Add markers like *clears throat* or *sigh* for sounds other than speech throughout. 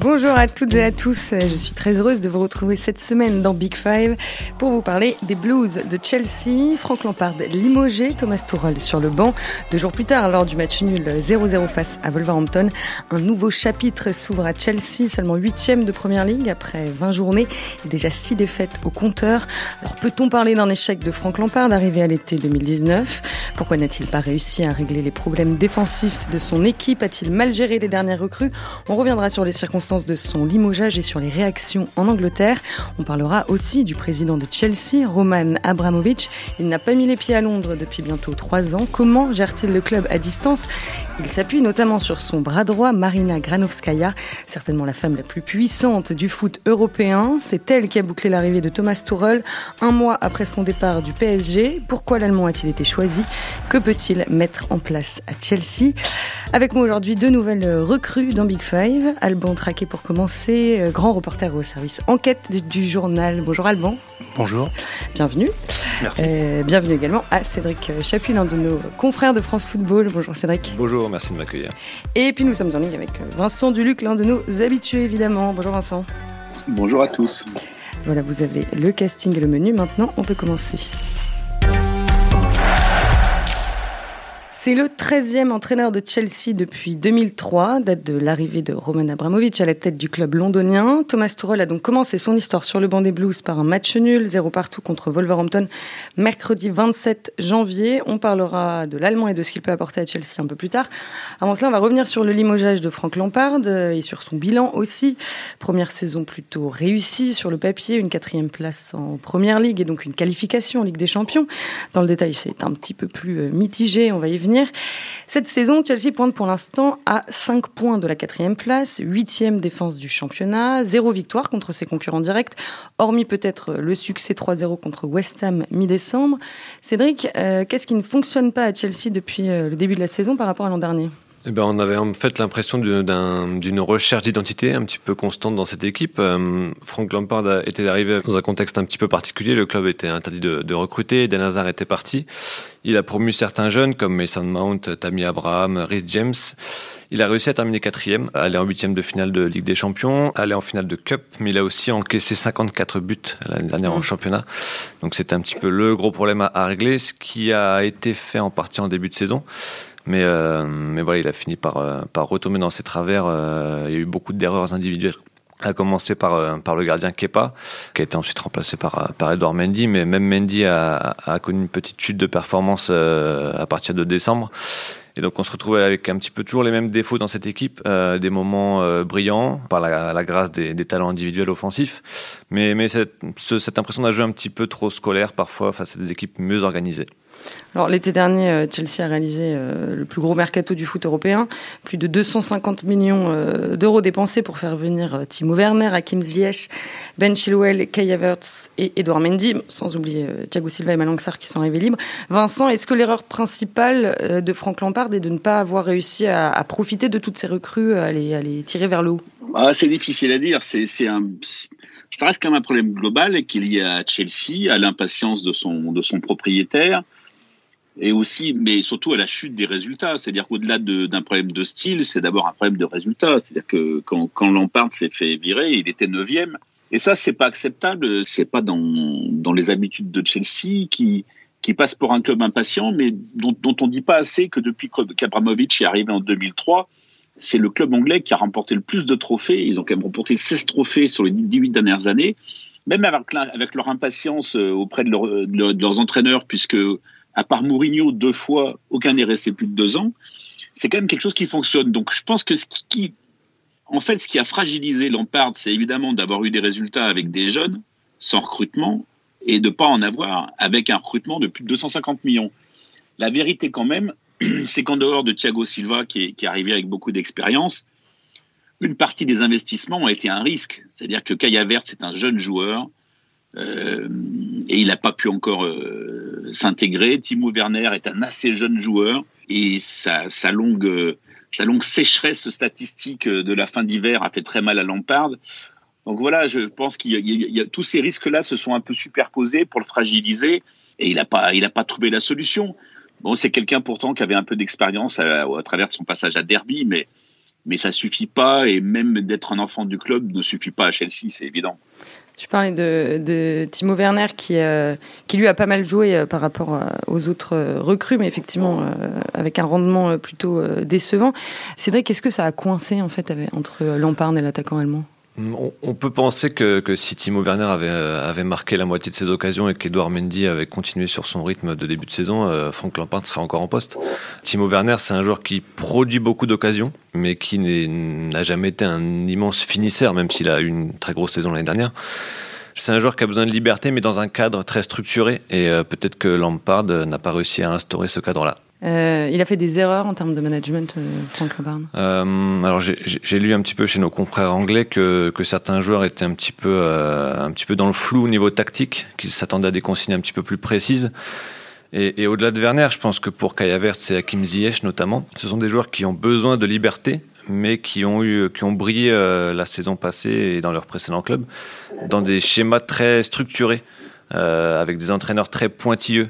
Bonjour à toutes et à tous, je suis très heureuse de vous retrouver cette semaine dans Big Five pour vous parler des Blues de Chelsea, Frank Lampard limogé, Thomas Tuchel sur le banc. Deux jours plus tard, lors du match nul 0-0 face à Wolverhampton, un nouveau chapitre s'ouvre à Chelsea, seulement huitième de Première Ligue après 20 journées et déjà six défaites au compteur. Alors peut-on parler d'un échec de Frank Lampard arrivé à l'été 2019 Pourquoi n'a-t-il pas réussi à régler les problèmes défensifs de son équipe? A-t-il mal géré les dernières recrues? On reviendra sur les circonstances de son limogeage et sur les réactions en Angleterre. On parlera aussi du président de Chelsea, Roman Abramovich. Il n'a pas mis les pieds à Londres depuis bientôt trois ans. Comment gère-t-il le club à distance? Il s'appuie notamment sur son bras droit, Marina Granovskaya, certainement la femme la plus puissante du foot européen. C'est elle qui a bouclé l'arrivée de Thomas Tuchel un mois après son départ du PSG. Pourquoi l'Allemand a-t-il été choisi? Que peut-il mettre en place à Chelsea? Avec moi aujourd'hui deux nouvelles recrues dans Big Five. Alban Traquet pour commencer, euh, grand reporter au service enquête du journal. Bonjour Alban. Bonjour. Bienvenue. Merci. Euh, bienvenue également à Cédric Chapuis, l'un de nos confrères de France Football. Bonjour Cédric. Bonjour, merci de m'accueillir. Et puis nous sommes en ligne avec Vincent Duluc, l'un de nos habitués évidemment. Bonjour Vincent. Bonjour à tous. Voilà, vous avez le casting et le menu. Maintenant, on peut commencer. C'est le 13e entraîneur de Chelsea depuis 2003, date de l'arrivée de Roman Abramovich à la tête du club londonien. Thomas Tuchel a donc commencé son histoire sur le banc des Blues par un match nul, zéro partout contre Wolverhampton, mercredi 27 janvier. On parlera de l'allemand et de ce qu'il peut apporter à Chelsea un peu plus tard. Avant cela, on va revenir sur le limogeage de Frank Lampard et sur son bilan aussi. Première saison plutôt réussie sur le papier, une quatrième place en Première Ligue et donc une qualification en Ligue des Champions. Dans le détail, c'est un petit peu plus mitigé, y venir. Cette saison, Chelsea pointe pour l'instant à 5 points de la quatrième place, huitième défense du championnat, zéro victoire contre ses concurrents directs, hormis peut-être le succès 3-0 contre West Ham mi-décembre. Cédric, euh, qu'est-ce qui ne fonctionne pas à Chelsea depuis euh, le début de la saison par rapport à l'an dernier? Eh ben, on avait en fait l'impression d'une recherche d'identité un petit peu constante dans cette équipe. Euh, Frank Lampard était arrivé dans un contexte un petit peu particulier. Le club était interdit de, de recruter. Eden Hazard était parti. Il a promu certains jeunes comme Mason Mount, Tammy Abraham, Rhys James. Il a réussi à terminer quatrième, à aller en huitième de finale de Ligue des Champions, à aller en finale de Cup, mais il a aussi encaissé 54 buts l'année dernière en mmh. championnat. Donc c'était un petit peu le gros problème à, à régler, ce qui a été fait en partie en début de saison. Mais, euh, mais voilà, il a fini par, euh, par retomber dans ses travers. Euh, il y a eu beaucoup d'erreurs individuelles à commencer par, par le gardien Kepa, qui a été ensuite remplacé par, par Edouard Mendy, mais même Mendy a, a connu une petite chute de performance à partir de décembre. Et donc on se retrouvait avec un petit peu toujours les mêmes défauts dans cette équipe, des moments brillants par la, grâce des, des, talents individuels offensifs, mais, mais cette, cette impression d'un jeu un petit peu trop scolaire parfois face à des équipes mieux organisées. Alors l'été dernier, euh, Chelsea a réalisé euh, le plus gros mercato du foot européen, plus de 250 millions euh, d'euros dépensés pour faire venir Timo Werner, Akin Ziyech, Ben Chilwell, Kai Havertz et Edouard Mendy, sans oublier Thiago Silva et Malang Sarr qui sont arrivés libres. Vincent, est-ce que l'erreur principale de Franck Lampard est de ne pas avoir réussi à, profiter de toutes ces recrues, à les, tirer vers le haut? Ah, C'est difficile à dire. C'est un ça reste quand même un problème global qu'il y a à Chelsea, à l'impatience de son, de son propriétaire, et aussi, mais surtout à la chute des résultats. C'est-à-dire qu'au-delà d'un problème de style, c'est d'abord un problème de résultats. C'est-à-dire que quand, quand Lampard s'est fait virer, il était neuvième. Et ça, c'est pas acceptable. C'est pas dans, les habitudes de Chelsea qui, qui passe pour un club impatient, mais dont, on dit pas assez que depuis qu'Abramovich est arrivé en 2003, c'est le club anglais qui a remporté le plus de trophées. Ils ont quand même remporté 16 trophées sur les 18 dernières années. Même avec, leur impatience euh, auprès de leurs entraîneurs, puisque à part Mourinho deux fois, aucun n'est resté plus de deux ans. C'est quand même quelque chose qui fonctionne. Donc je pense que ce qui, en fait, ce qui a fragilisé Lampard, c'est évidemment d'avoir eu des résultats avec des jeunes, sans recrutement, et de ne pas en avoir avec un recrutement de plus de 250 millions. La vérité quand même, *clears throat* c'est qu'en dehors de Thiago Silva, qui est, arrivé avec beaucoup d'expérience, une partie des investissements ont été un risque. C'est-à-dire que Kaya c'est un jeune joueur, euh, et il n'a pas pu encore euh, s'intégrer. Timo Werner est un assez jeune joueur et sa, longue, sa longue sécheresse statistique de la fin d'hiver a fait très mal à Lampard. Donc voilà, je pense qu'il y, a tous ces risques-là se sont un peu superposés pour le fragiliser et il n'a pas, il a pas trouvé la solution. Bon, c'est quelqu'un pourtant qui avait un peu d'expérience à, à, travers son passage à Derby, mais mais ça suffit pas, et même d'être un enfant du club ne suffit pas à Chelsea, c'est évident. Tu parlais de, Timo Werner qui, euh, qui lui a pas mal joué euh, par rapport euh, aux autres recrues, mais effectivement avec un rendement plutôt décevant. Vrai, qu'est-ce que ça a coincé en fait entre Lampard et l'attaquant allemand? On, peut penser que, si Timo Werner avait, avait, marqué la moitié de ses occasions et qu'Edouard Mendy avait continué sur son rythme de début de saison, Franck Lampard serait encore en poste. Timo Werner, c'est un joueur qui produit beaucoup d'occasions, mais qui n'a jamais été un immense finisseur, même s'il a eu une très grosse saison l'année dernière. C'est un joueur qui a besoin de liberté, mais dans un cadre très structuré. Et euh, peut-être que Lampard n'a pas réussi à instaurer ce cadre-là. Euh, il a fait des erreurs en termes de management, euh, Franck Lampard Alors j'ai lu un petit peu chez nos confrères anglais que, certains joueurs étaient un petit, peu, un petit peu dans le flou au niveau tactique, qu'ils s'attendaient à des consignes un petit peu plus précises. Et, au-delà de Werner, je pense que pour Kai Havertz et Hakim Ziyech notamment, ce sont des joueurs qui ont besoin de liberté, mais qui ont, eu, qui ont brillé euh, la saison passée et dans leur précédent club, dans des schémas très structurés, euh, avec des entraîneurs très pointilleux.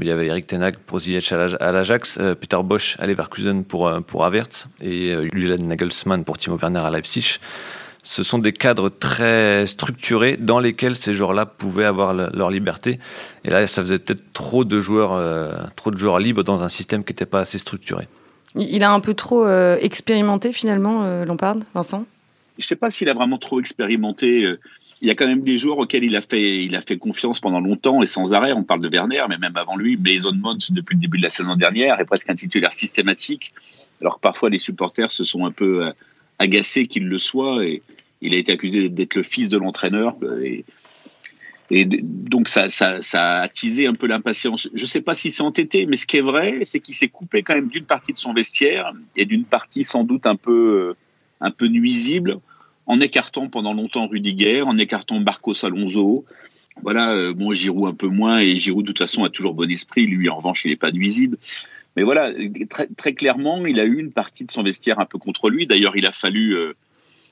Il y avait Eric Tenag pour Ziyech à l'Ajax, euh, Peter Bosch à Leverkusen pour, pour Havertz et Julian Nagelsmann pour Timo Werner à Leipzig ce sont des cadres très structurés dans lesquels ces joueurs-là pouvaient avoir leur liberté. Et là, ça faisait peut-être trop de joueurs, euh, trop de joueurs libres dans un système qui n'était pas assez structuré. Il a un peu trop euh, expérimenté finalement, euh, Lampard, Vincent? Je ne sais pas s'il a vraiment trop expérimenté. Il y a quand même des joueurs auxquels il a fait, confiance pendant longtemps et sans arrêt. On parle de Werner, mais même avant lui, Mason Mount depuis le début de la saison dernière est presque un titulaire systématique. Alors que parfois les supporters se sont un peu agacé qu'il le soit. Et il a été accusé d'être le fils de l'entraîneur. Et, donc, ça, a attisé un peu l'impatience. Je ne sais pas si c'est entêté, mais ce qui est vrai, c'est qu'il s'est coupé quand même d'une partie de son vestiaire et d'une partie sans doute un peu, un peu nuisible en écartant pendant longtemps Rudiger, en écartant Marcos Alonso. Voilà, euh, bon, Giroud un peu moins, et Giroud de toute façon a toujours bon esprit, lui en revanche il n'est pas nuisible. Mais voilà, très, très, clairement, il a eu une partie de son vestiaire un peu contre lui. D'ailleurs, il a fallu, euh,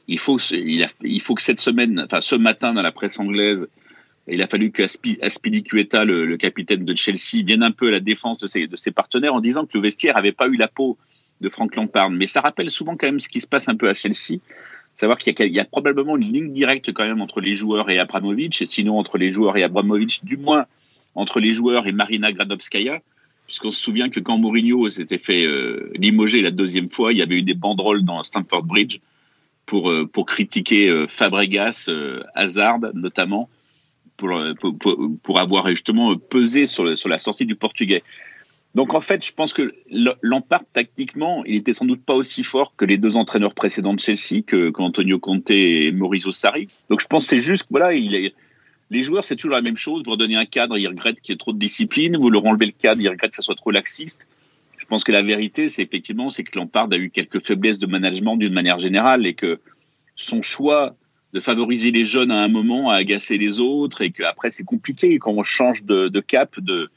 il, faut, il, faut que cette semaine, enfin ce matin dans la presse anglaise, il a fallu que Aspilicueta, le, le, capitaine de Chelsea, vienne un peu à la défense de ses, de ses partenaires en disant que le vestiaire n'avait pas eu la peau de Frank Lampard. Mais ça rappelle souvent quand même ce qui se passe un peu à Chelsea. Savoir qu'il y, a probablement une ligne directe quand même entre les joueurs et Abramovich, et sinon entre les joueurs et Abramovich, du moins entre les joueurs et Marina Gradovskaya. Puisqu'on se souvient que quand Mourinho s'était fait euh, limoger la deuxième fois, il y avait eu des banderoles dans Stamford Bridge pour, euh, pour critiquer euh, Fabregas, Hazard notamment, pour, pour, pour, avoir justement pesé sur, sur la sortie du Portugais. Donc en fait, je pense que l'Empire, tactiquement, il était sans doute pas aussi fort que les deux entraîneurs précédents de Chelsea, que qu'Antonio Conte et Mauricio Sarri. Donc je pense que c'est juste, voilà, les joueurs, c'est toujours la même chose. Vous leur donnez un cadre, ils regrettent qu'il y ait trop de discipline. Vous leur enlevez le cadre, ils regrettent que ça soit trop laxiste. Je pense que la vérité, c'est effectivement, c'est que Lampard a eu quelques faiblesses de management d'une manière générale et que son choix de favoriser les jeunes à un moment a agacé les autres et qu'après c'est compliqué quand on change de, de cap, de,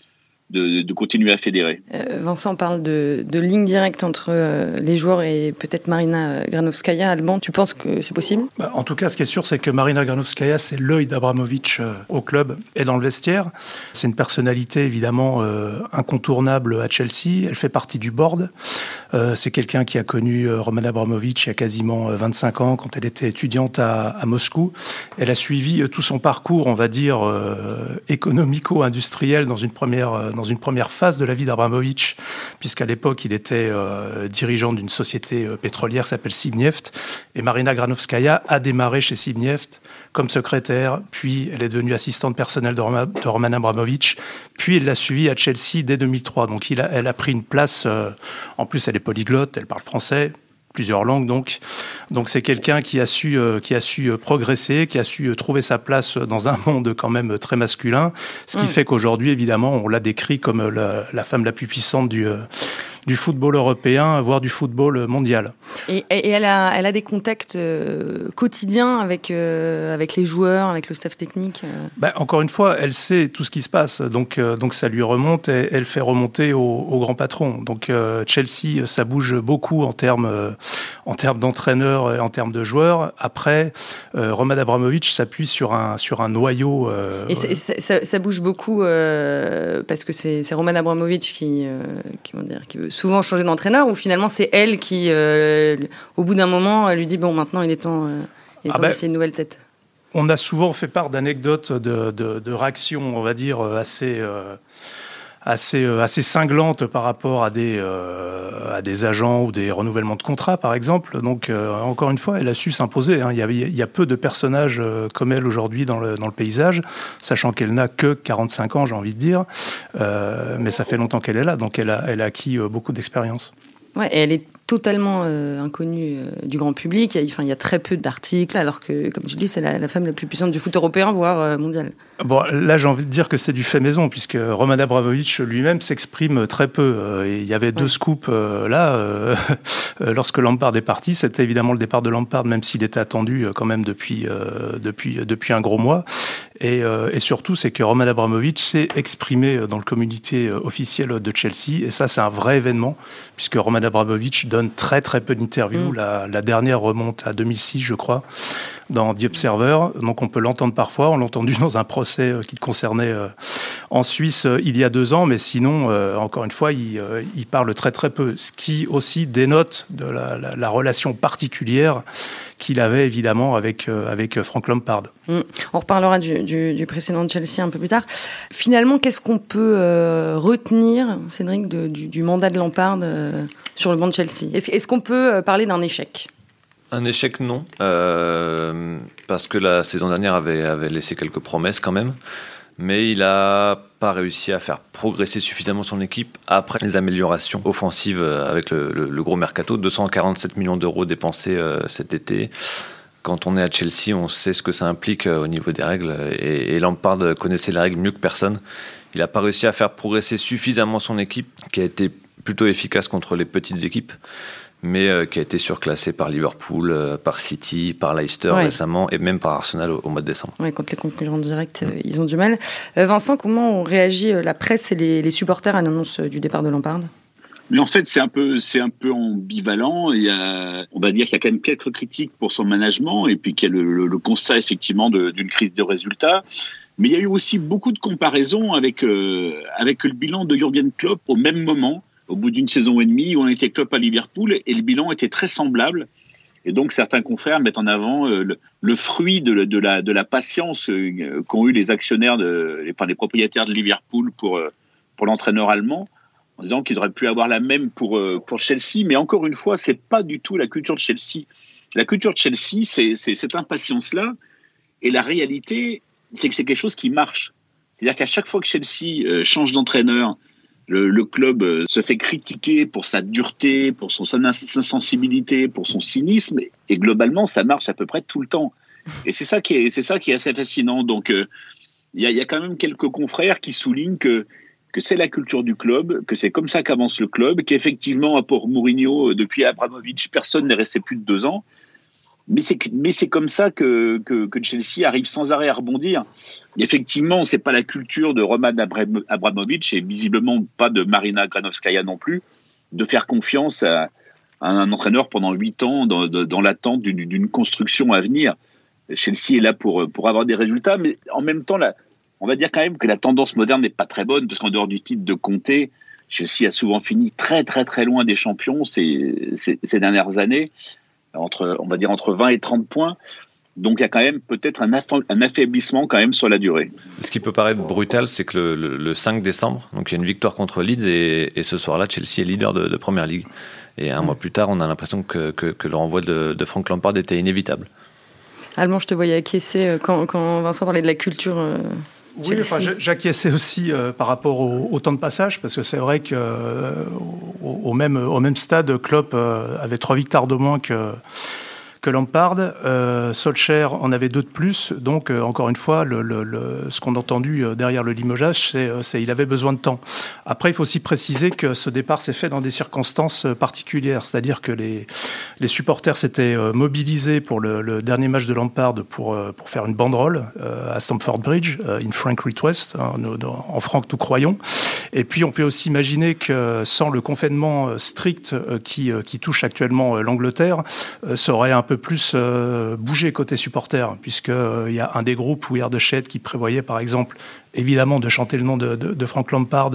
de, continuer à fédérer. Euh, Vincent parle de, de, ligne directe entre euh, les joueurs et peut-être Marina Granovskaya. Alban, tu penses que c'est possible? Bah, En tout cas, ce qui est sûr, c'est que Marina Granovskaya, c'est l'œil d'Abramovic euh, au club et dans le vestiaire. C'est une personnalité évidemment incontournable à Chelsea. Elle fait partie du board. c'est quelqu'un qui a connu Roman Abramovic il y a quasiment 25 ans, quand elle était étudiante à, à Moscou. Elle a suivi tout son parcours, on va dire, économico-industriel dans une première dans une première phase de la vie d'Abramovich, puisqu'à l'époque, il était euh, dirigeant d'une société euh, pétrolière qui s'appelle Sibneft. Et Marina Granovskaya a démarré chez Sibneft comme secrétaire, puis elle est devenue assistante personnelle de, Roman Abramovich, puis elle l'a suivi à Chelsea dès 2003. Donc il elle a pris une place, euh, en plus elle est polyglotte, elle parle français, plusieurs langues donc. Donc c'est quelqu'un qui a su euh, qui a su euh, progresser, qui a su euh, trouver sa place dans un *laughs* monde quand même très masculin, ce qui fait qu'aujourd'hui évidemment on l'a décrit comme la, la, femme la plus puissante du du football européen, voire du football mondial. Et, elle, a, elle a des contacts euh, quotidiens avec, euh, avec les joueurs, avec le staff technique euh? Ben, Encore une fois, elle sait tout ce qui se passe, donc, donc ça lui remonte et elle fait remonter au, au grand patron. Donc Chelsea, ça bouge beaucoup en termes en termes d'entraîneur et en termes de joueurs. Après, Roman Abramovich s'appuie sur un, sur un noyau. et ça, bouge beaucoup parce que c'est Roman Abramovich qui, qui, dire, qui veut souvent changer d'entraîneur ou finalement c'est elle qui, au bout d'un moment, lui dit bon, maintenant il est temps, il est ah temps ben, d'essayer une nouvelle tête. on a souvent fait part d'anecdotes de, de, réactions, on va dire, assez, euh, assez, euh, assez cinglantes par rapport à des, euh, à des agents ou des renouvellements de contrats, par exemple. Donc, encore une fois, elle a su s'imposer. Hein. Il, il, y a peu de personnages comme elle aujourd'hui dans le, dans le paysage, sachant qu'elle n'a que 45 ans, j'ai envie de dire. mais ça fait longtemps qu'elle est là, donc elle a, elle a acquis beaucoup d'expérience. Ouais, et elle est totalement euh, inconnue euh, du grand public. Il y, a, enfin, il y a très peu d'articles, alors que, comme tu dis, c'est la, femme la plus puissante du foot européen, voire euh, mondial. Bon, là, j'ai envie de dire que c'est du fait maison, puisque Roman Abramovich lui-même s'exprime très peu. il y avait deux scoops là. *laughs* lorsque Lampard est parti, c'était évidemment le départ de Lampard, même s'il était attendu quand même depuis, depuis, depuis un gros mois. Et, et surtout, c'est que Roman Abramovich s'est exprimé dans le communiqué officiel de Chelsea, et ça, c'est un vrai événement, puisque Roman Abramovich donne très très peu d'interviews. Mm. La, dernière remonte à 2006, je crois, dans The Observer. Donc on peut l'entendre parfois. On l'a entendu dans un procès euh, qui le concernait euh, en Suisse euh, il y a deux ans, mais sinon, encore une fois, il, parle très très peu. Ce qui aussi dénote de la relation particulière qu'il avait évidemment avec, euh, avec euh, Frank Lampard. Mm. On reparlera du, du, précédent de Chelsea un peu plus tard. Finalement, qu'est-ce qu'on peut euh, retenir, Cédric, du, mandat de Lampard sur le banc de Chelsea? Est-ce qu'on peut parler d'un échec? Un échec, non, parce que la saison dernière avait, laissé quelques promesses quand même mais il n'a pas réussi à faire progresser suffisamment son équipe après les améliorations offensives euh, avec le, gros mercato. 247 millions d'euros dépensés euh, cet été. Quand on est à Chelsea, on sait ce que ça implique euh, au niveau des règles. Et, et Lampard connaissait les règles mieux que personne. Il n'a pas réussi à faire progresser suffisamment son équipe, qui a été plutôt efficace contre les petites équipes mais euh, qui a été surclassé par Liverpool, euh, par City, par Leicester récemment, et même par Arsenal au, mois de décembre. Oui, contre les concurrents directs, euh, ils ont du mal. Vincent, comment ont réagi la presse et les, supporters à l'annonce du départ de Lampard? Mais en fait, c'est un peu, c'est un peu ambivalent. Il y a, on va dire qu'il y a quand même quelques critiques pour son management, et puis qu'il y a le, constat effectivement d'une crise de résultats. Mais il y a eu aussi beaucoup de comparaisons avec avec le bilan de Jurgen Klopp au même moment au bout d'une saison et demie où on était club à Liverpool et le bilan était très semblable. Et donc certains confrères mettent en avant euh, le, fruit de, la, de la patience euh, qu'ont eu les actionnaires, de, enfin les propriétaires de Liverpool pour, euh, pour l'entraîneur allemand, en disant qu'ils auraient pu avoir la même pour, pour Chelsea. Mais encore une fois, c'est pas du tout la culture de Chelsea. La culture de Chelsea, c'est cette impatience-là. Et la réalité, c'est que c'est quelque chose qui marche. C'est-à-dire qu'à chaque fois que Chelsea change d'entraîneur, le, club euh, se fait critiquer pour sa dureté, pour son, insensibilité, pour son cynisme, et globalement, ça marche à peu près tout le temps. Et c'est ça qui est, c'est ça qui est assez fascinant. Donc, euh, il y, a, quand même quelques confrères qui soulignent que que c'est la culture du club, que c'est comme ça qu'avance le club, qu'effectivement, à Port Mourinho, euh, depuis Abramovich, personne n'est resté plus de deux ans. Mais c'est, comme ça que, que, Chelsea arrive sans arrêt à rebondir. Effectivement, c'est pas la culture de Roman Abramovich et visiblement pas de Marina Granovskaya non plus, de faire confiance à, un entraîneur pendant huit ans dans, dans l'attente d'une, construction à venir. Chelsea est là pour, pour avoir des résultats, mais en même temps, là, on va dire quand même que la tendance moderne n'est pas très bonne, parce qu'en dehors du titre de Comté, Chelsea a souvent fini très très très loin des champions ces, ces, ces dernières années entre, on va dire entre 20 et 30 points. Donc il y a quand même peut-être un, un, affaiblissement quand même sur la durée. Ce qui peut paraître brutal, c'est que le, 5 décembre, donc il y a une victoire contre Leeds et, ce soir-là, Chelsea est leader de, de Première Ligue. Et un mois plus tard, on a l'impression que, que, le renvoi de, de Frank Lampard était inévitable. Allemand, je te voyais acquiescer euh, quand, quand Vincent parlait de la culture euh, oui, enfin, j'acquiesçais aussi euh, par rapport au, temps de passage, parce que c'est vrai qu'au euh, au même, au même stade, Klopp euh, avait trois victoires de moins que, que Lampard. Solskjaer en avait deux de plus. Donc, encore une fois, le, ce qu'on a entendu derrière le limogeage, c'est qu'il avait besoin de temps. Après, il faut aussi préciser que ce départ s'est fait dans des circonstances particulières, c'est-à-dire que les, supporters s'étaient mobilisés pour le, dernier match de Lampard pour, pour faire une banderole à Stamford Bridge, in Frank Request, hein, en Franck nous croyons. Et puis, on peut aussi imaginer que sans le confinement strict qui, qui touche actuellement l'Angleterre, ça aurait un peu plus bougé côté supporters, puisqu'il y a un des groupes, We Are the Shed, qui prévoyait par exemple évidemment de chanter le nom de, de, Frank Lampard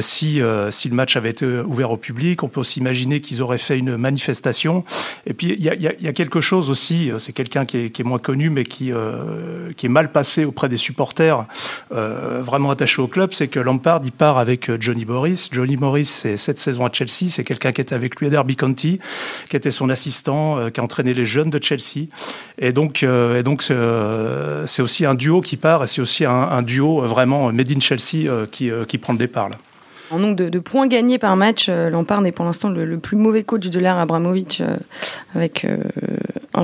si, euh, si le match avait été ouvert au public. On peut aussi imaginer qu'ils auraient fait une manifestation. Et puis il y a, y a, quelque chose aussi, c'est quelqu'un qui qui est, moins connu mais qui, qui est mal passé auprès des supporters vraiment attachés au club, c'est que Lampard il part avec Johnny Morris. Johnny Morris c'est cette saison à Chelsea, c'est quelqu'un qui était avec lui à Derby County, qui était son assistant, qui a entraîné les jeunes de Chelsea. Et donc, et donc c'est aussi un duo qui part et c'est aussi un, un duo vraiment made in Chelsea euh, qui, euh, qui prend le départ. En nombre de, points gagnés par match, euh, Lampard est pour l'instant le, plus mauvais coach de l'ère Abramovic avec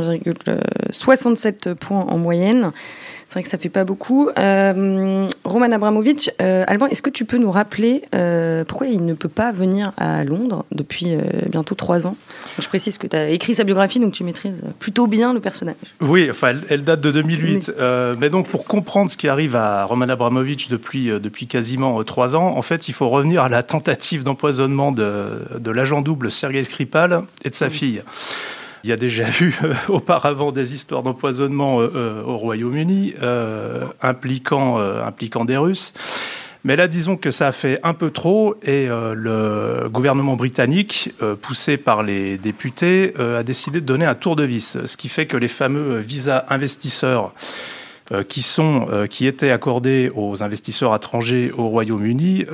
1,67 points en moyenne. C'est vrai que ça fait pas beaucoup. Euh, Roman Abramovic, euh, Alban, est-ce que tu peux nous rappeler euh, pourquoi il ne peut pas venir à Londres depuis euh, bientôt trois ans? Je précise que tu as écrit sa biographie, donc tu maîtrises plutôt bien le personnage. Oui, enfin, elle, date de 2008. mais donc, pour comprendre ce qui arrive à Roman Abramovic depuis, depuis quasiment trois ans, en fait, il faut revenir à la tentative d'empoisonnement de, de l'agent double Sergei Skripal et de sa fille. Il y a déjà eu euh, *laughs* auparavant des histoires d'empoisonnement euh, euh, au Royaume-Uni impliquant, impliquant des Russes. Mais là, disons que ça a fait un peu trop et le gouvernement britannique, poussé par les députés, a décidé de donner un tour de vis, ce qui fait que les fameux visas investisseurs qui étaient accordés aux investisseurs étrangers au Royaume-Uni,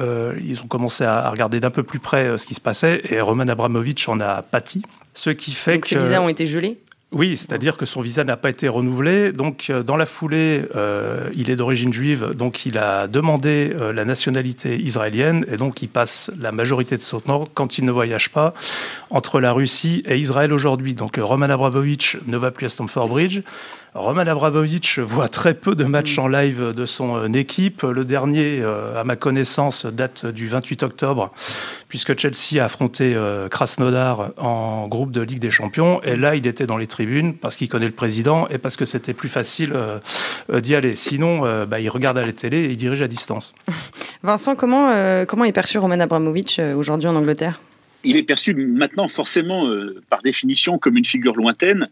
ils ont commencé à regarder d'un peu plus près ce qui se passait et Roman Abramovich en a pâti. Ce qui fait donc que. Ces visas ont été gelés oui, c'est-à-dire que son visa n'a pas été renouvelé. Donc, euh, dans la foulée, euh, il est d'origine juive, donc il a demandé euh, la nationalité israélienne, et donc il passe la majorité de son temps, quand il ne voyage pas, entre la Russie et Israël aujourd'hui. Donc, Roman Abramovich ne va plus à Stamford Bridge. Roman Abramovich voit très peu de matchs en live de son équipe. Le dernier, à ma connaissance, date du 28 octobre, puisque Chelsea a affronté Krasnodar en groupe de Ligue des Champions. Et là, il était dans les parce qu'il connaît le président et parce que c'était plus facile euh, euh, d'y aller. Sinon, euh, bah, il regarde à la télé et il dirige à distance. *laughs* Vincent, comment, comment est perçu Roman Abramovich aujourd'hui en Angleterre? Il est perçu maintenant forcément, par définition, comme une figure lointaine.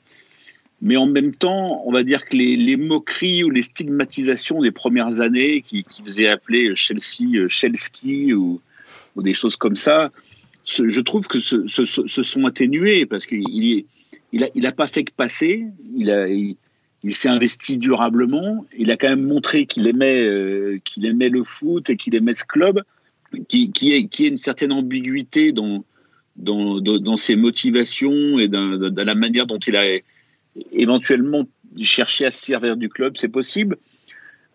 Mais en même temps, on va dire que les, moqueries ou les stigmatisations des premières années qui, faisaient appeler Chelsea Chelsea ou, ou, des choses comme ça, je trouve que se, sont atténuées parce qu'il est il n'a il a pas fait que passer, il, il, s'est investi durablement, il a quand même montré qu'il aimait, euh, qu'il aimait le foot et qu'il aimait ce club, qui, qui, est, qui une certaine ambiguïté dans, dans, dans, ses motivations et dans, la manière dont il a éventuellement cherché à se servir du club, c'est possible.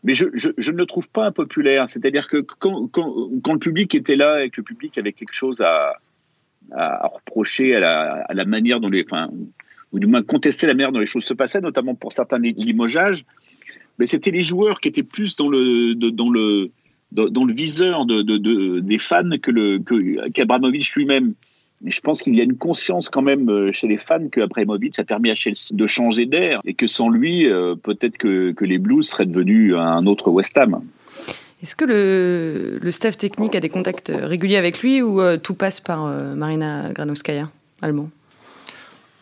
Mais je, ne le trouve pas impopulaire. C'est-à-dire que quand, le public était là et que le public avait quelque chose à, reprocher à la, manière dont les, enfin, ou du moins contester la manière dont les choses se passaient, notamment pour certains limogeages, mais c'était les joueurs qui étaient plus dans le, dans le, dans le viseur de, de, des fans que qu'Abramovich lui-même. Je pense qu'il y a une conscience quand même euh, chez les fans qu'Abramovich a permis à Chelsea de changer d'air et que sans lui, euh, peut-être que, les Blues seraient devenus un autre West Ham. Est-ce que le, staff technique a des contacts réguliers avec lui ou euh, tout passe par Marina Granovskaya, allemand?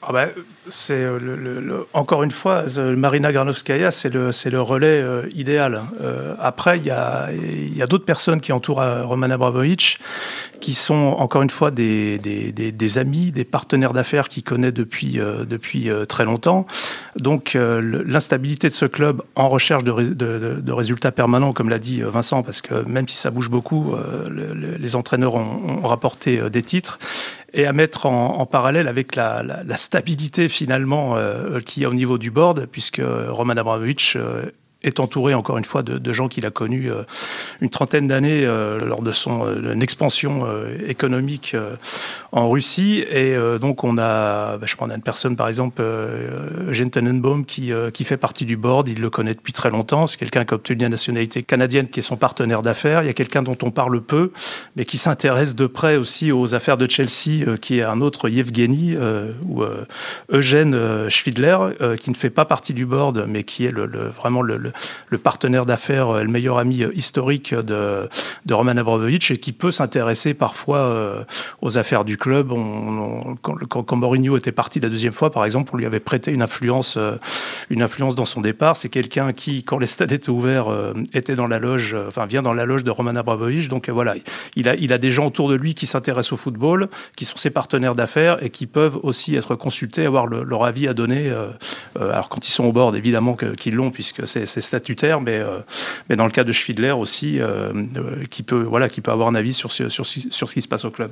Ah ben, c'est euh, le, encore une fois, Marina Granovskaya, c'est le, c'est le relais euh, idéal. Euh, après, il y a, y a d'autres personnes qui entourent Roman Abramovich, qui sont encore une fois des, des, des, des amis, des partenaires d'affaires qu'il connaît depuis, depuis très longtemps. Donc, l'instabilité de ce club en recherche de, de, de résultats permanents, comme l'a dit Vincent, parce que même si ça bouge beaucoup, les entraîneurs ont, ont rapporté des titres et à mettre en, parallèle avec la, la, la stabilité finalement euh, qu'il y a au niveau du board, puisque Roman Abramovich euh, est entouré encore une fois de, gens qu'il a connus une trentaine d'années lors de son expansion économique en Russie. Et donc on a, bah, je prends une personne par exemple, Eugène Tenenbaum, qui, qui fait partie du board. Il le connaît depuis très longtemps. C'est quelqu'un qui a obtenu la nationalité canadienne, qui est son partenaire d'affaires. Il y a quelqu'un dont on parle peu, mais qui s'intéresse de près aussi aux affaires de Chelsea, qui est un autre Yevgeny ou Eugène Schwidler, qui ne fait pas partie du board, mais qui est le, vraiment le, partenaire d'affaires, euh, le meilleur ami euh, historique de, Roman Abramovich et qui peut s'intéresser parfois euh, aux affaires du club. Quand, quand, Mourinho était parti la deuxième fois, par exemple, on lui avait prêté une influence, une influence dans son départ. C'est quelqu'un qui, quand les stades étaient ouverts, était dans la loge, enfin vient dans la loge de Roman Abramovich. Donc voilà, il a des gens autour de lui qui s'intéressent au football, qui sont ses partenaires d'affaires et qui peuvent aussi être consultés, avoir leur avis à donner. alors quand ils sont au bord, évidemment qu'ils l'ont puisque c'est statutaire, mais, euh, mais dans le cas de Schwidler aussi, euh, euh, qui, peut, voilà, qui peut avoir un avis sur, sur, sur, ce qui se passe au club.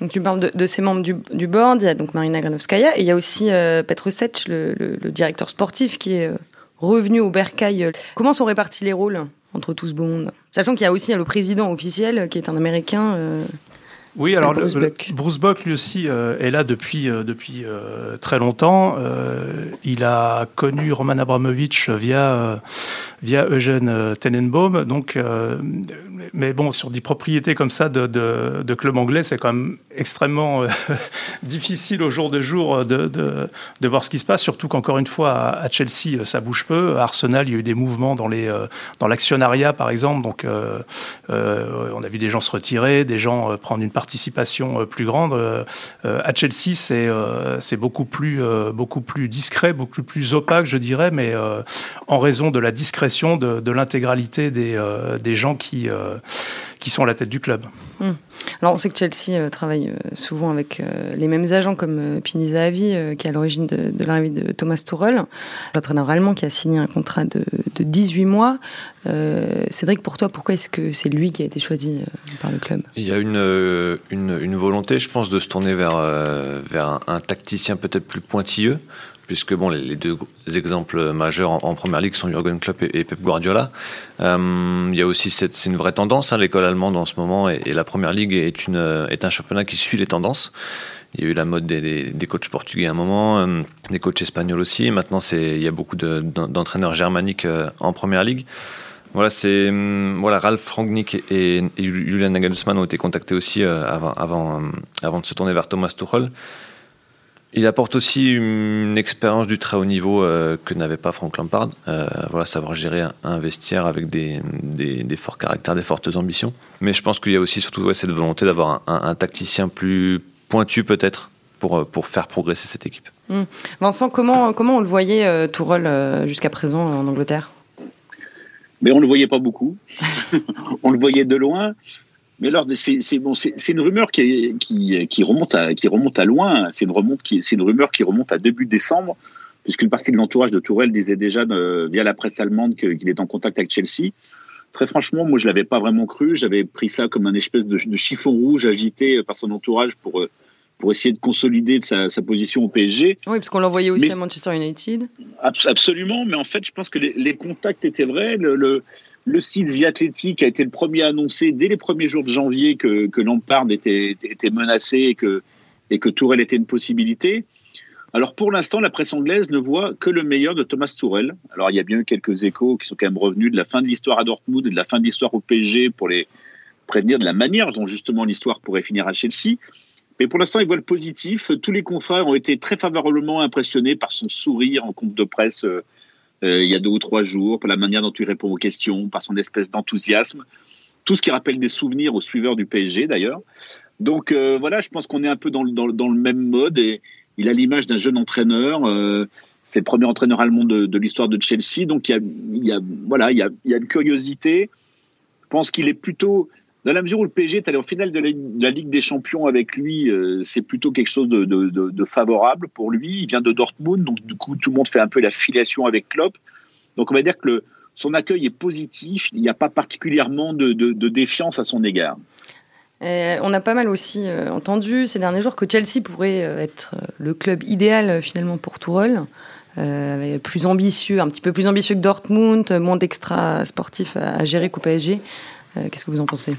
Donc tu parles de, ces membres du, board, il y a donc Marina Granovskaya et il y a aussi Petr Sech, le, directeur sportif, qui est revenu au Bercail. Comment sont répartis les rôles entre tous ce beau monde Sachant qu'il y a aussi le président officiel qui est un Américain. Oui, alors Bruce Buck, lui aussi euh, est là depuis, euh, depuis euh, très longtemps. il a connu Roman Abramovich via, via Eugène Tenenbaum. Donc, mais bon, sur des propriétés comme ça de, de, de club anglais, c'est quand même extrêmement *laughs* difficile au jour de jour de, de, de, voir ce qui se passe. Surtout qu'encore une fois, à, Chelsea, ça bouge peu. À Arsenal, il y a eu des mouvements dans les dans l'actionnariat, par exemple. Donc, on a vu des gens se retirer, des gens prendre une partie participation euh, plus grande. Euh, euh, à Chelsea, c'est beaucoup plus beaucoup plus discret, beaucoup plus opaque, je dirais, mais en raison de la discrétion de, de l'intégralité des, des gens qui qui sont à la tête du club. Hmm. Alors on sait que Chelsea travaille souvent avec les mêmes agents comme Pini Zahavi, qui est à l'origine de, de l'arrivée de Thomas Tuchel, l'entraîneur allemand qui a signé un contrat de, de 18 mois. Euh, Cédric, pour toi, pourquoi est-ce que c'est lui qui a été choisi euh, par le club? Il y a une, euh, une, une, volonté, je pense, de se tourner vers, vers un, tacticien peut-être plus pointilleux puisque bon, les, deux exemples majeurs en, première ligue sont Jurgen Klopp et, Pep Guardiola. il y a aussi cette, c'est une vraie tendance, hein, l'école allemande en ce moment, et, la première ligue est, une, est un championnat qui suit les tendances. Il y a eu la mode des, des, coachs portugais à un moment, des coachs espagnols aussi. Maintenant, c'est, il y a beaucoup d'entraîneurs germaniques en première ligue. Voilà, c'est voilà, Ralph Rangnick et, Julian Nagelsmann ont été contactés aussi euh, avant, avant, euh, avant de se tourner vers Thomas Tuchel. Il apporte aussi une expérience du très haut niveau euh, que n'avait pas Frank Lampard. voilà, savoir gérer un, vestiaire avec des, des, forts caractères, des fortes ambitions. Mais je pense qu'il y a aussi surtout cette volonté d'avoir un, tacticien plus pointu peut-être pour, pour faire progresser cette équipe. Hum. Vincent, comment, comment on le voyait Tourelle jusqu'à présent en Angleterre? Mais on ne le voyait pas beaucoup. *laughs* on le voyait de loin. Mais alors, c'est bon, une rumeur qui, qui, qui, remonte à, qui remonte à loin. C'est une, remonte qui, une rumeur qui remonte à début décembre, puisqu'une partie de l'entourage de Tourelle disait déjà euh, via la presse allemande qu'il est en contact avec Chelsea. Très franchement, moi, je l'avais pas vraiment cru. J'avais pris ça comme un espèce de, de, chiffon rouge agité par son entourage pour euh, pour essayer de consolider sa, sa position au PSG. Oui, parce qu'on l'envoyait aussi à Manchester United. Absolument, mais en fait, je pense que les, contacts étaient vrais. Le, le, le site The Athletic a été le premier à annoncer dès les premiers jours de janvier que, Lampard était, menacé et que, et que Tourelle était une possibilité. Alors pour l'instant, la presse anglaise ne voit que le meilleur de Thomas Tourelle. Alors il y a bien eu quelques échos qui sont quand même revenus de la fin de l'histoire à Dortmund et de la fin de l'histoire au PSG pour les prévenir de la manière dont justement l'histoire pourrait finir à Chelsea. Mais pour l'instant, il voit le positif. Tous les confrères ont été très favorablement impressionnés par son sourire en compte de presse euh, euh, il y a deux ou trois jours, par la manière dont il répond aux questions, par son espèce d'enthousiasme. Tout ce qui rappelle des souvenirs aux suiveurs du PSG d'ailleurs. Donc euh, voilà, je pense qu'on est un peu dans, le même mode et il a l'image d'un jeune entraîneur. c'est le premier entraîneur allemand de, l'histoire de Chelsea. Donc il y a, voilà, il y a une curiosité. Je pense qu'il est plutôt dans la mesure où le PSG est allé en finale de la, Ligue des Champions avec lui, euh, c'est plutôt quelque chose de, favorable pour lui. Il vient de Dortmund, donc du coup, tout le monde fait un peu la filiation avec Klopp. Donc on va dire que son accueil est positif. Il n'y a pas particulièrement de, défiance à son égard. Euh, on a pas mal aussi euh, entendu ces derniers jours que Chelsea pourrait être le club idéal finalement pour Tourelle. plus ambitieux, un petit peu plus ambitieux que Dortmund, moins d'extra sportifs à, gérer qu'au PSG. Qu'est-ce que vous en pensez?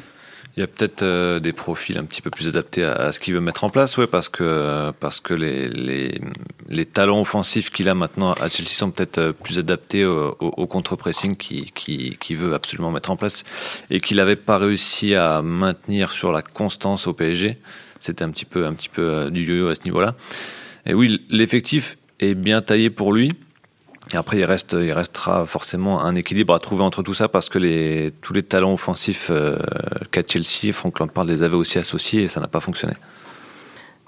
Il y a peut-être euh, des profils un petit peu plus adaptés à, ce qu'il veut mettre en place, ouais, parce que, parce que les, les, les talents offensifs qu'il a maintenant à Chelsea sont peut-être euh, plus adaptés au, au, contre-pressing qu'il qui, qui veut absolument mettre en place et qu'il n'avait pas réussi à maintenir sur la constance au PSG. C'était un petit peu, un petit peu euh, du yo-yo à ce niveau-là. Et oui, l'effectif est bien taillé pour lui. Et après, il, reste, il restera forcément un équilibre à trouver entre tout ça parce que les, tous les talents offensifs euh, qu'a Chelsea, Franck Lampard les avait aussi associés et ça n'a pas fonctionné.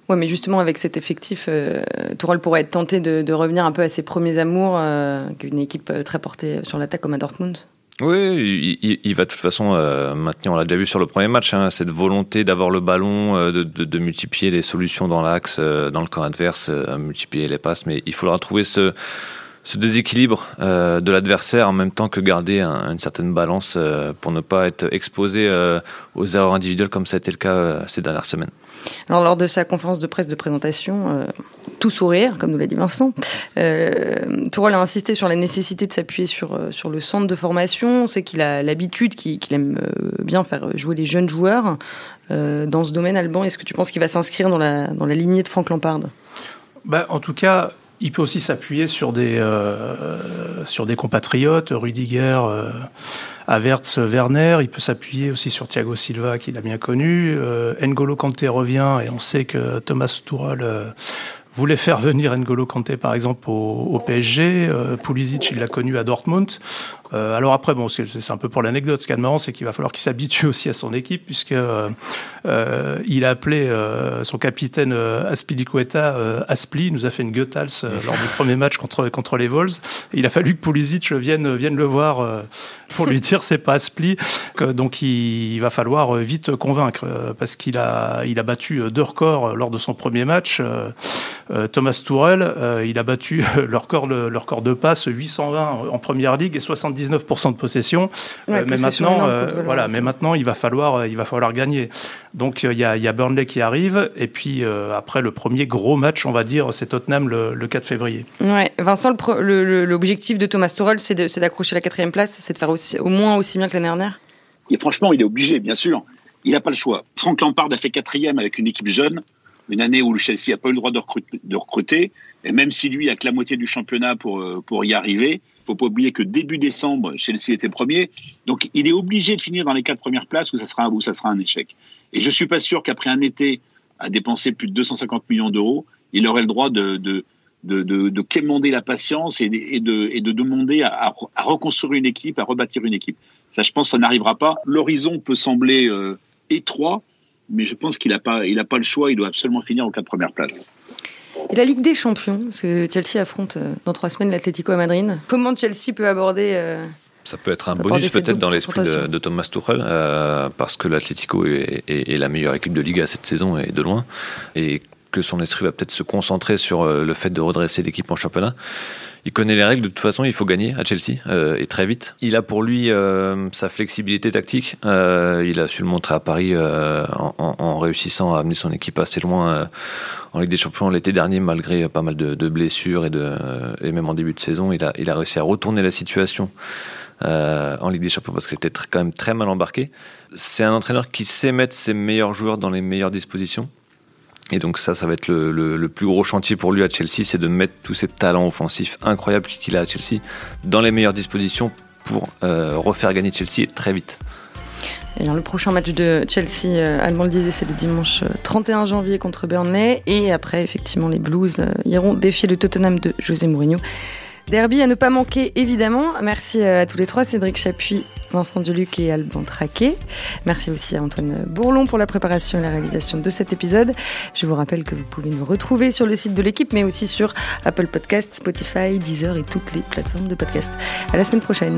Ouais, mais justement, avec cet effectif, euh, Tourelle pourrait être tenté de, revenir un peu à ses premiers amours, euh, une équipe euh, très portée sur l'attaque comme à Dortmund. Oui, il, va de toute façon maintenir, on l'a déjà vu sur le premier match, hein, cette volonté d'avoir le ballon, de, de, multiplier les solutions dans l'axe, dans le camp adverse, multiplier les passes, mais il faudra trouver ce, ce déséquilibre euh, de l'adversaire en même temps que garder une certaine balance euh, pour ne pas être exposé euh, aux erreurs individuelles comme ça a été le cas ces dernières semaines. Alors lors de sa conférence de presse de présentation, tout sourire, comme nous l'a dit Vincent, Tourelle a insisté sur la nécessité de s'appuyer sur, sur le centre de formation. On sait qu'il a l'habitude, qu'il aime bien faire jouer les jeunes joueurs. dans ce domaine, Alban, est-ce que tu penses qu'il va s'inscrire dans la, dans la lignée de Franck Lampard? Bah, En tout cas, il peut aussi s'appuyer sur des euh, sur des compatriotes, Rudiger, euh, Avertz, Werner. Il peut s'appuyer aussi sur Thiago Silva, qu'il a bien connu. Euh, N'Golo Kanté revient et on sait que Thomas Tuchel euh, voulait faire venir N'Golo Kanté par exemple au, PSG. Euh, Pulisic, il l'a connu à Dortmund. Euh, alors après, bon, c'est un peu pour l'anecdote. Ce qui est marrant, c'est qu'il va falloir qu'il s'habitue aussi à son équipe, puisque euh, euh il a appelé son capitaine Aspilicueta Aspli. Il nous a fait une Goethals lors du premier match contre contre les Vols. il a fallu que Pulisic vienne vienne le voir pour lui dire c'est pas Aspli. donc il, va falloir vite convaincre parce qu'il a il a battu deux records lors de son premier match. Thomas Tourel, il a battu *laughs* leur record le, le record de passe 820 en première ligue et 70 19% de possession. Euh, mais maintenant, euh, voilà, mais maintenant, il va falloir, euh, il va falloir gagner. Donc il y, a, y a Burnley qui arrive, et puis après le premier gros match, on va dire, c'est Tottenham le, 4 février. Ouais, Vincent, l'objectif de Thomas Tuchel, c'est d'accrocher la quatrième place, c'est de faire aussi, au moins aussi bien que l'année dernière? Et franchement, il est obligé, bien sûr. Il n'a pas le choix. Frank Lampard a fait quatrième avec une équipe jeune, une année où le Chelsea n'a pas eu le droit de recruter, et même si lui a que la moitié du championnat pour, pour y arriver, faut pas oublier que début décembre, Chelsea était premier. Donc, il est obligé de finir dans les quatre premières places où ça sera, où ça sera un échec. Et je suis pas sûr qu'après un été à dépenser plus de 250 millions d'euros, il aurait le droit de, de, de, quémander la patience et de, et de, et de demander à, à, reconstruire une équipe, à rebâtir une équipe. Ça, je pense, ça n'arrivera pas. L'horizon peut sembler euh, étroit, mais je pense qu'il n'a pas, il a pas le choix. Il doit absolument finir aux quatre premières places. Et la Ligue des Champions, parce que Chelsea affronte euh, dans trois semaines l'Atlético à Madrid. Comment Chelsea peut aborder euh, ça peut être un bonus peut-être dans l'esprit de, Thomas Tuchel, euh, parce que l'Atlético est, est, la meilleure équipe de Liga cette saison et de loin, et que son esprit va peut-être se concentrer sur le fait de redresser l'équipe en championnat il connaît les règles. De toute façon, il faut gagner à Chelsea euh, et très vite. Il a pour lui euh, sa flexibilité tactique. Euh, il a su le montrer à Paris en, réussissant à amener son équipe assez loin en Ligue des Champions l'été dernier, malgré pas mal de, blessures et, même en début de saison. Il a, il a réussi à retourner la situation. en Ligue des Champions parce qu'il était quand même très mal embarqué. C'est un entraîneur qui sait mettre ses meilleurs joueurs dans les meilleures dispositions. Et donc ça, ça va être le, plus gros chantier pour lui à Chelsea, c'est de mettre tous ces talents offensifs incroyables qu'il a à Chelsea dans les meilleures dispositions pour euh, refaire gagner Chelsea très vite. Et le prochain match de Chelsea, euh, Allemand le disait, c'est le dimanche 31 euh, janvier contre Burnley. Et après, effectivement, les Blues iront défier le Tottenham de José Mourinho. Derby à ne pas manquer, évidemment. Merci à tous les trois, Cédric Chapuis, Vincent Duluc et Alban Traquet. Merci aussi à Antoine Bourlon pour la préparation et la réalisation de cet épisode. Je vous rappelle que vous pouvez nous retrouver sur le site de l'équipe, mais aussi sur Apple Podcasts, Spotify, Deezer et toutes les plateformes de podcast. À la semaine prochaine.